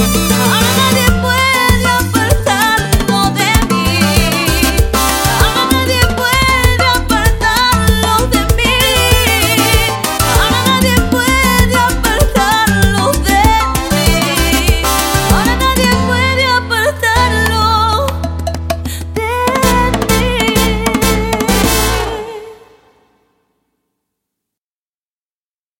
Ch、